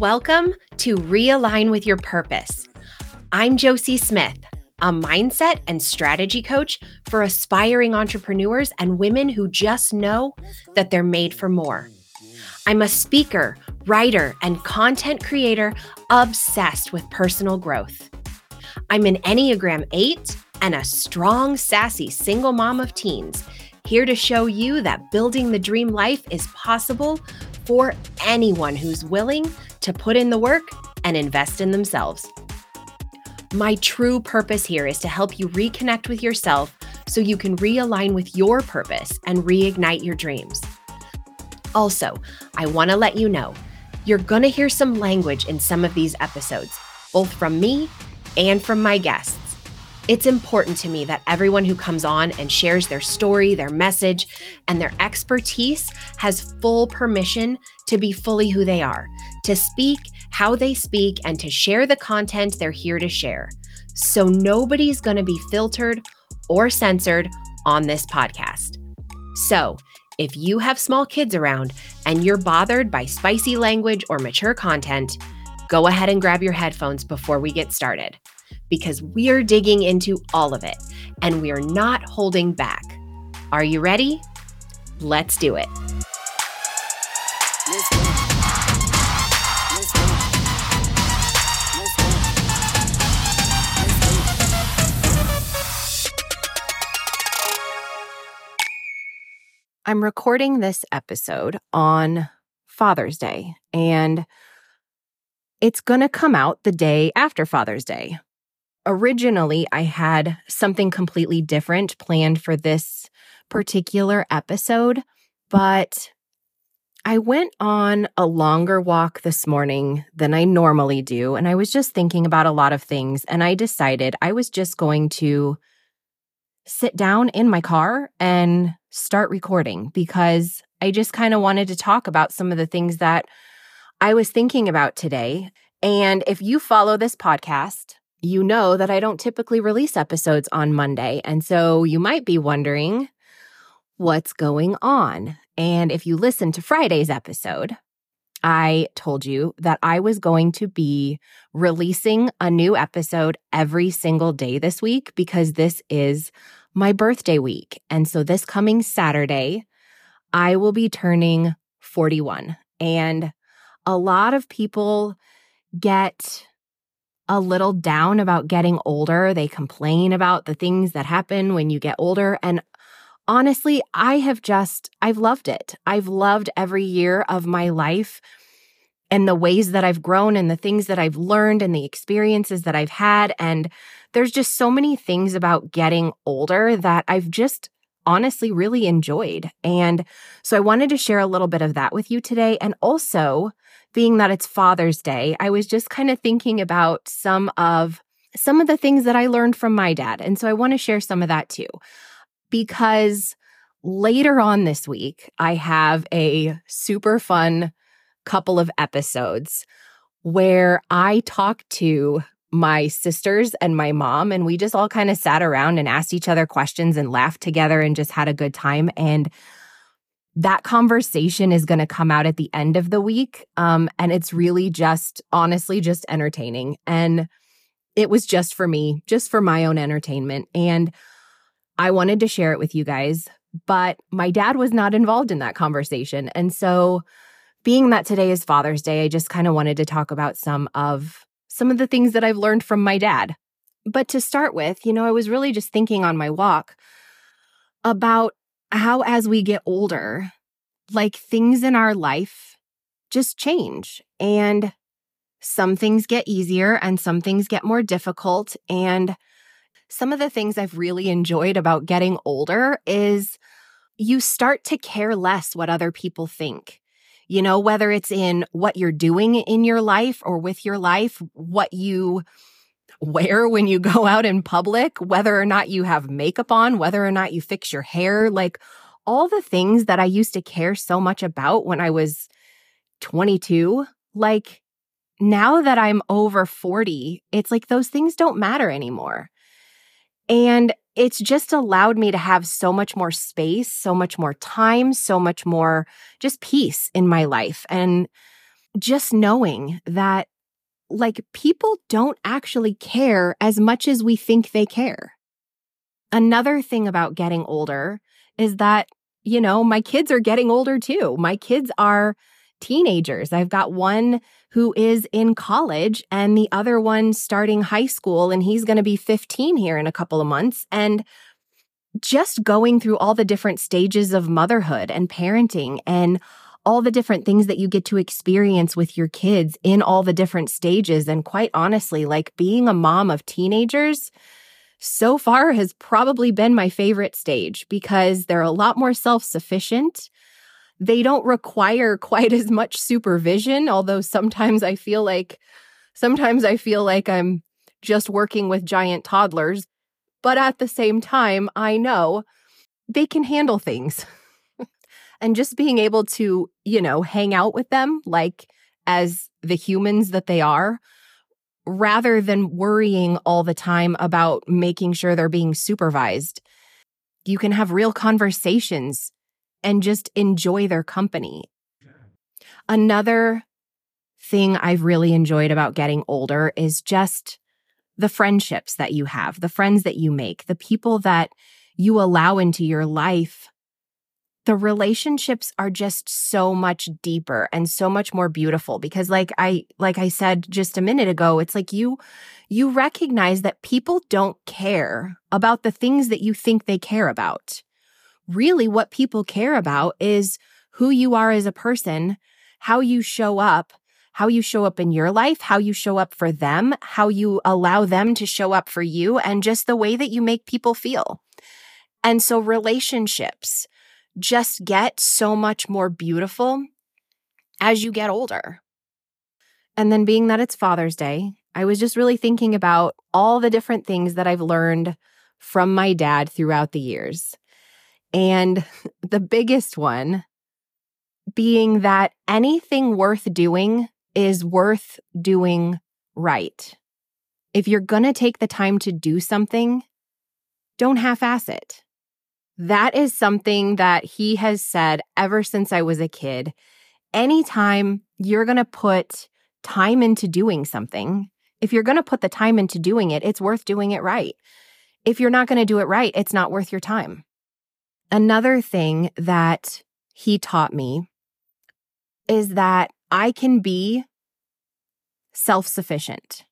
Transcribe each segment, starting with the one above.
Welcome to Realign with Your Purpose. I'm Josie Smith, a mindset and strategy coach for aspiring entrepreneurs and women who just know that they're made for more. I'm a speaker, writer, and content creator obsessed with personal growth. I'm an Enneagram 8 and a strong, sassy single mom of teens, here to show you that building the dream life is possible for anyone who's willing to put in the work and invest in themselves. My true purpose here is to help you reconnect with yourself so you can realign with your purpose and reignite your dreams. Also, I want to let you know you're going to hear some language in some of these episodes, both from me and from my guests. It's important to me that everyone who comes on and shares their story, their message, and their expertise has full permission to be fully who they are, to speak how they speak, and to share the content they're here to share. So nobody's going to be filtered or censored on this podcast. So, if you have small kids around and you're bothered by spicy language or mature content, go ahead and grab your headphones before we get started because we're digging into all of it and we're not holding back. Are you ready? Let's do it. I'm recording this episode on Father's Day, and it's going to come out the day after Father's Day. Originally, I had something completely different planned for this particular episode, but I went on a longer walk this morning than I normally do, and I was just thinking about a lot of things, and I decided I was just going to sit down in my car and start recording because I just kind of wanted to talk about some of the things that I was thinking about today. And if you follow this podcast, you know that I don't typically release episodes on Monday. And so you might be wondering what's going on. And if you listen to Friday's episode, I told you that I was going to be releasing a new episode every single day this week because this is my birthday week. And so this coming Saturday, I will be turning 41. And a lot of people get a little down about getting older. They complain about the things that happen when you get older. And honestly, I have just, I've loved it. I've loved every year of my life and the ways that I've grown and the things that I've learned and the experiences that I've had. And there's just so many things about getting older that I've just honestly really enjoyed. And so I wanted to share a little bit of that with you today. And also, being that it's Father's Day, I was just kind of thinking about some of some of the things that I learned from my dad. And so I want to share some of that too. Because later on this week, I have a super fun couple of episodes where I talk to my sisters and my mom, and we just all kind of sat around and asked each other questions and laughed together and just had a good time. And that conversation is going to come out at the end of the week. Um, and it's really just, honestly, just entertaining. And it was just for me, just for my own entertainment. And I wanted to share it with you guys, but my dad was not involved in that conversation. And so, being that today is Father's Day, I just kind of wanted to talk about some of some of the things that I've learned from my dad. But to start with, you know, I was really just thinking on my walk about how, as we get older, like things in our life just change and some things get easier and some things get more difficult. And some of the things I've really enjoyed about getting older is you start to care less what other people think you know, whether it's in what you're doing in your life or with your life, what you wear when you go out in public, whether or not you have makeup on, whether or not you fix your hair, like all the things that I used to care so much about when I was 22, like now that I'm over 40, it's like those things don't matter anymore. And it's just allowed me to have so much more space, so much more time, so much more just peace in my life. And just knowing that like people don't actually care as much as we think they care. Another thing about getting older is that, you know, my kids are getting older too. My kids are teenagers. I've got one who is in college and the other one starting high school, and he's going to be 15 here in a couple of months. And just going through all the different stages of motherhood and parenting and all the different things that you get to experience with your kids in all the different stages. And quite honestly, like being a mom of teenagers so far has probably been my favorite stage because they're a lot more self sufficient. They don't require quite as much supervision, although sometimes I feel like sometimes I feel like I'm just working with giant toddlers. But at the same time, I know they can handle things. and just being able to, you know, hang out with them like as the humans that they are, rather than worrying all the time about making sure they're being supervised. You can have real conversations and just enjoy their company. Another thing I've really enjoyed about getting older is just the friendships that you have, the friends that you make, the people that you allow into your life the relationships are just so much deeper and so much more beautiful because like I like I said just a minute ago it's like you you recognize that people don't care about the things that you think they care about. Really what people care about is who you are as a person, how you show up, how you show up in your life, how you show up for them, how you allow them to show up for you and just the way that you make people feel. And so relationships just get so much more beautiful as you get older. And then, being that it's Father's Day, I was just really thinking about all the different things that I've learned from my dad throughout the years. And the biggest one being that anything worth doing is worth doing right. If you're going to take the time to do something, don't half ass it. That is something that he has said ever since I was a kid. Anytime you're going to put time into doing something, if you're going to put the time into doing it, it's worth doing it right. If you're not going to do it right, it's not worth your time. Another thing that he taught me is that I can be self sufficient.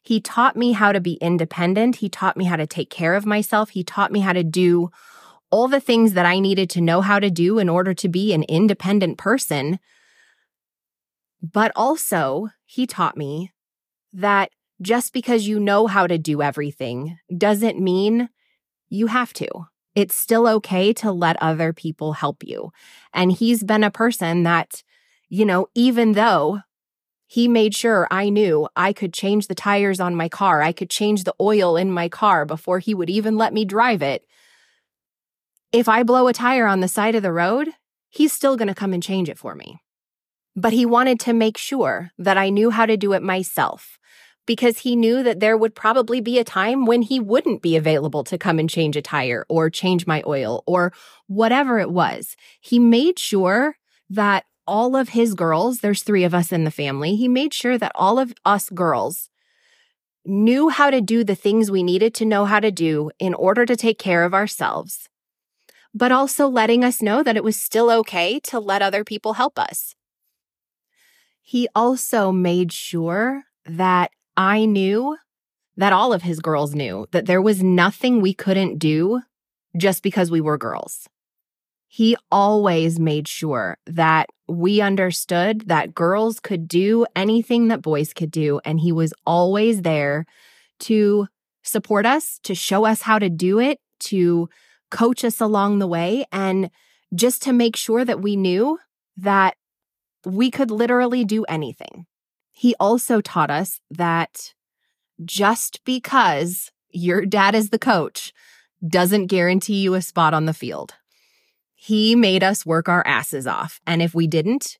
He taught me how to be independent. He taught me how to take care of myself. He taught me how to do all the things that I needed to know how to do in order to be an independent person. But also, he taught me that just because you know how to do everything doesn't mean you have to. It's still okay to let other people help you. And he's been a person that, you know, even though he made sure I knew I could change the tires on my car, I could change the oil in my car before he would even let me drive it. If I blow a tire on the side of the road, he's still going to come and change it for me. But he wanted to make sure that I knew how to do it myself because he knew that there would probably be a time when he wouldn't be available to come and change a tire or change my oil or whatever it was. He made sure that all of his girls, there's three of us in the family, he made sure that all of us girls knew how to do the things we needed to know how to do in order to take care of ourselves but also letting us know that it was still okay to let other people help us. He also made sure that I knew that all of his girls knew that there was nothing we couldn't do just because we were girls. He always made sure that we understood that girls could do anything that boys could do. And he was always there to support us, to show us how to do it, to coach us along the way and just to make sure that we knew that we could literally do anything. He also taught us that just because your dad is the coach doesn't guarantee you a spot on the field. He made us work our asses off. And if we didn't,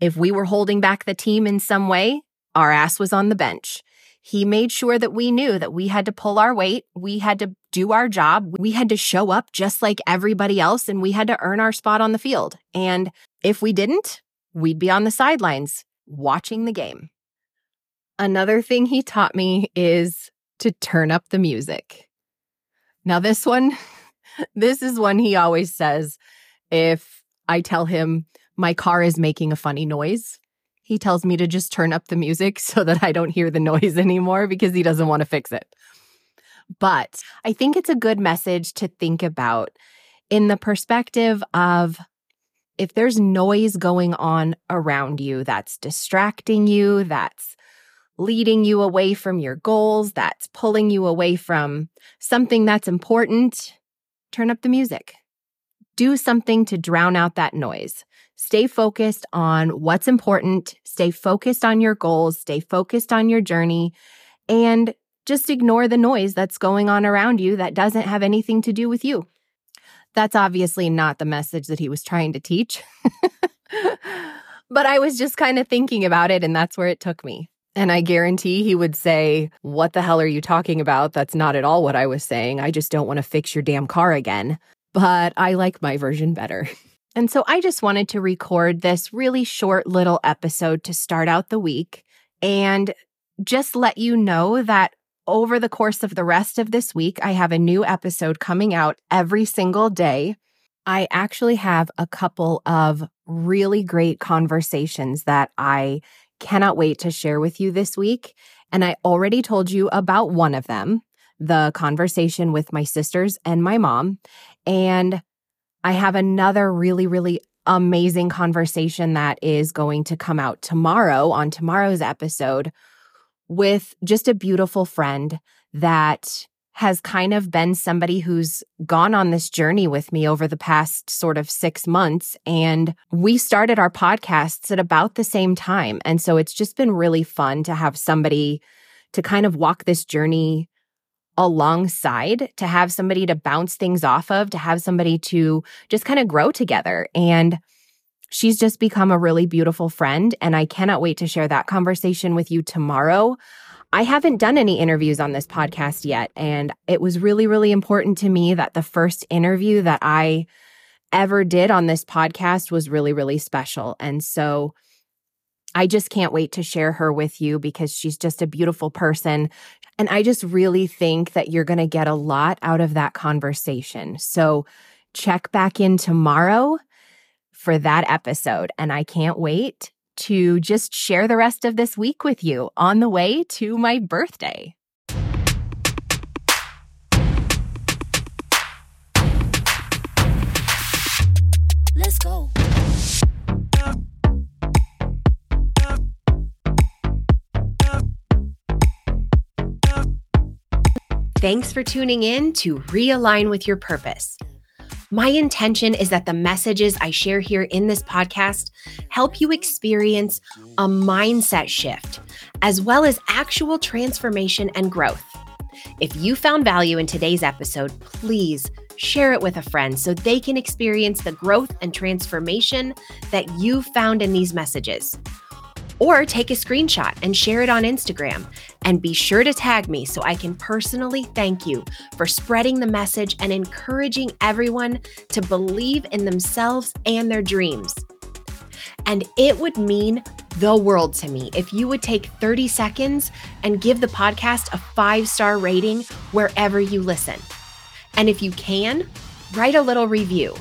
if we were holding back the team in some way, our ass was on the bench. He made sure that we knew that we had to pull our weight. We had to do our job. We had to show up just like everybody else and we had to earn our spot on the field. And if we didn't, we'd be on the sidelines watching the game. Another thing he taught me is to turn up the music. Now, this one, this is one he always says if I tell him my car is making a funny noise. He tells me to just turn up the music so that I don't hear the noise anymore because he doesn't want to fix it. But I think it's a good message to think about in the perspective of if there's noise going on around you that's distracting you, that's leading you away from your goals, that's pulling you away from something that's important, turn up the music. Do something to drown out that noise. Stay focused on what's important, stay focused on your goals, stay focused on your journey, and just ignore the noise that's going on around you that doesn't have anything to do with you. That's obviously not the message that he was trying to teach. but I was just kind of thinking about it, and that's where it took me. And I guarantee he would say, What the hell are you talking about? That's not at all what I was saying. I just don't want to fix your damn car again. But I like my version better. And so I just wanted to record this really short little episode to start out the week and just let you know that over the course of the rest of this week, I have a new episode coming out every single day. I actually have a couple of really great conversations that I cannot wait to share with you this week. And I already told you about one of them the conversation with my sisters and my mom. And I have another really, really amazing conversation that is going to come out tomorrow on tomorrow's episode with just a beautiful friend that has kind of been somebody who's gone on this journey with me over the past sort of six months. And we started our podcasts at about the same time. And so it's just been really fun to have somebody to kind of walk this journey alongside, to have somebody to bounce things off of, to have somebody to just kind of grow together. And she's just become a really beautiful friend. And I cannot wait to share that conversation with you tomorrow. I haven't done any interviews on this podcast yet. And it was really, really important to me that the first interview that I ever did on this podcast was really, really special. And so I just can't wait to share her with you because she's just a beautiful person. And I just really think that you're going to get a lot out of that conversation. So check back in tomorrow for that episode. And I can't wait to just share the rest of this week with you on the way to my birthday. Let's go. Thanks for tuning in to Realign with Your Purpose. My intention is that the messages I share here in this podcast help you experience a mindset shift, as well as actual transformation and growth. If you found value in today's episode, please share it with a friend so they can experience the growth and transformation that you found in these messages. Or take a screenshot and share it on Instagram. And be sure to tag me so I can personally thank you for spreading the message and encouraging everyone to believe in themselves and their dreams. And it would mean the world to me if you would take 30 seconds and give the podcast a five star rating wherever you listen. And if you can, write a little review.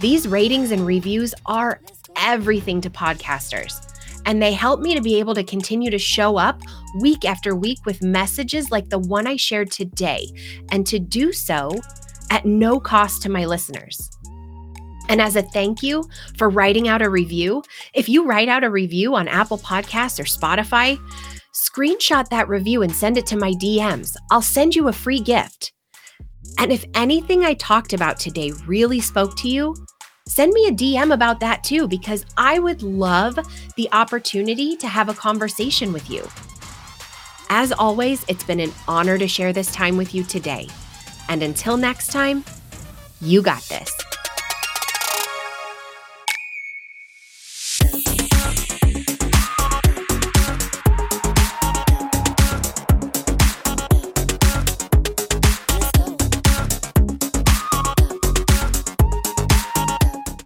These ratings and reviews are everything to podcasters and they help me to be able to continue to show up week after week with messages like the one I shared today, and to do so at no cost to my listeners. And as a thank you for writing out a review, if you write out a review on Apple Podcasts or Spotify, screenshot that review and send it to my DMs. I'll send you a free gift. And if anything I talked about today really spoke to you, send me a DM about that too, because I would love the opportunity to have a conversation with you. As always, it's been an honor to share this time with you today. And until next time, you got this.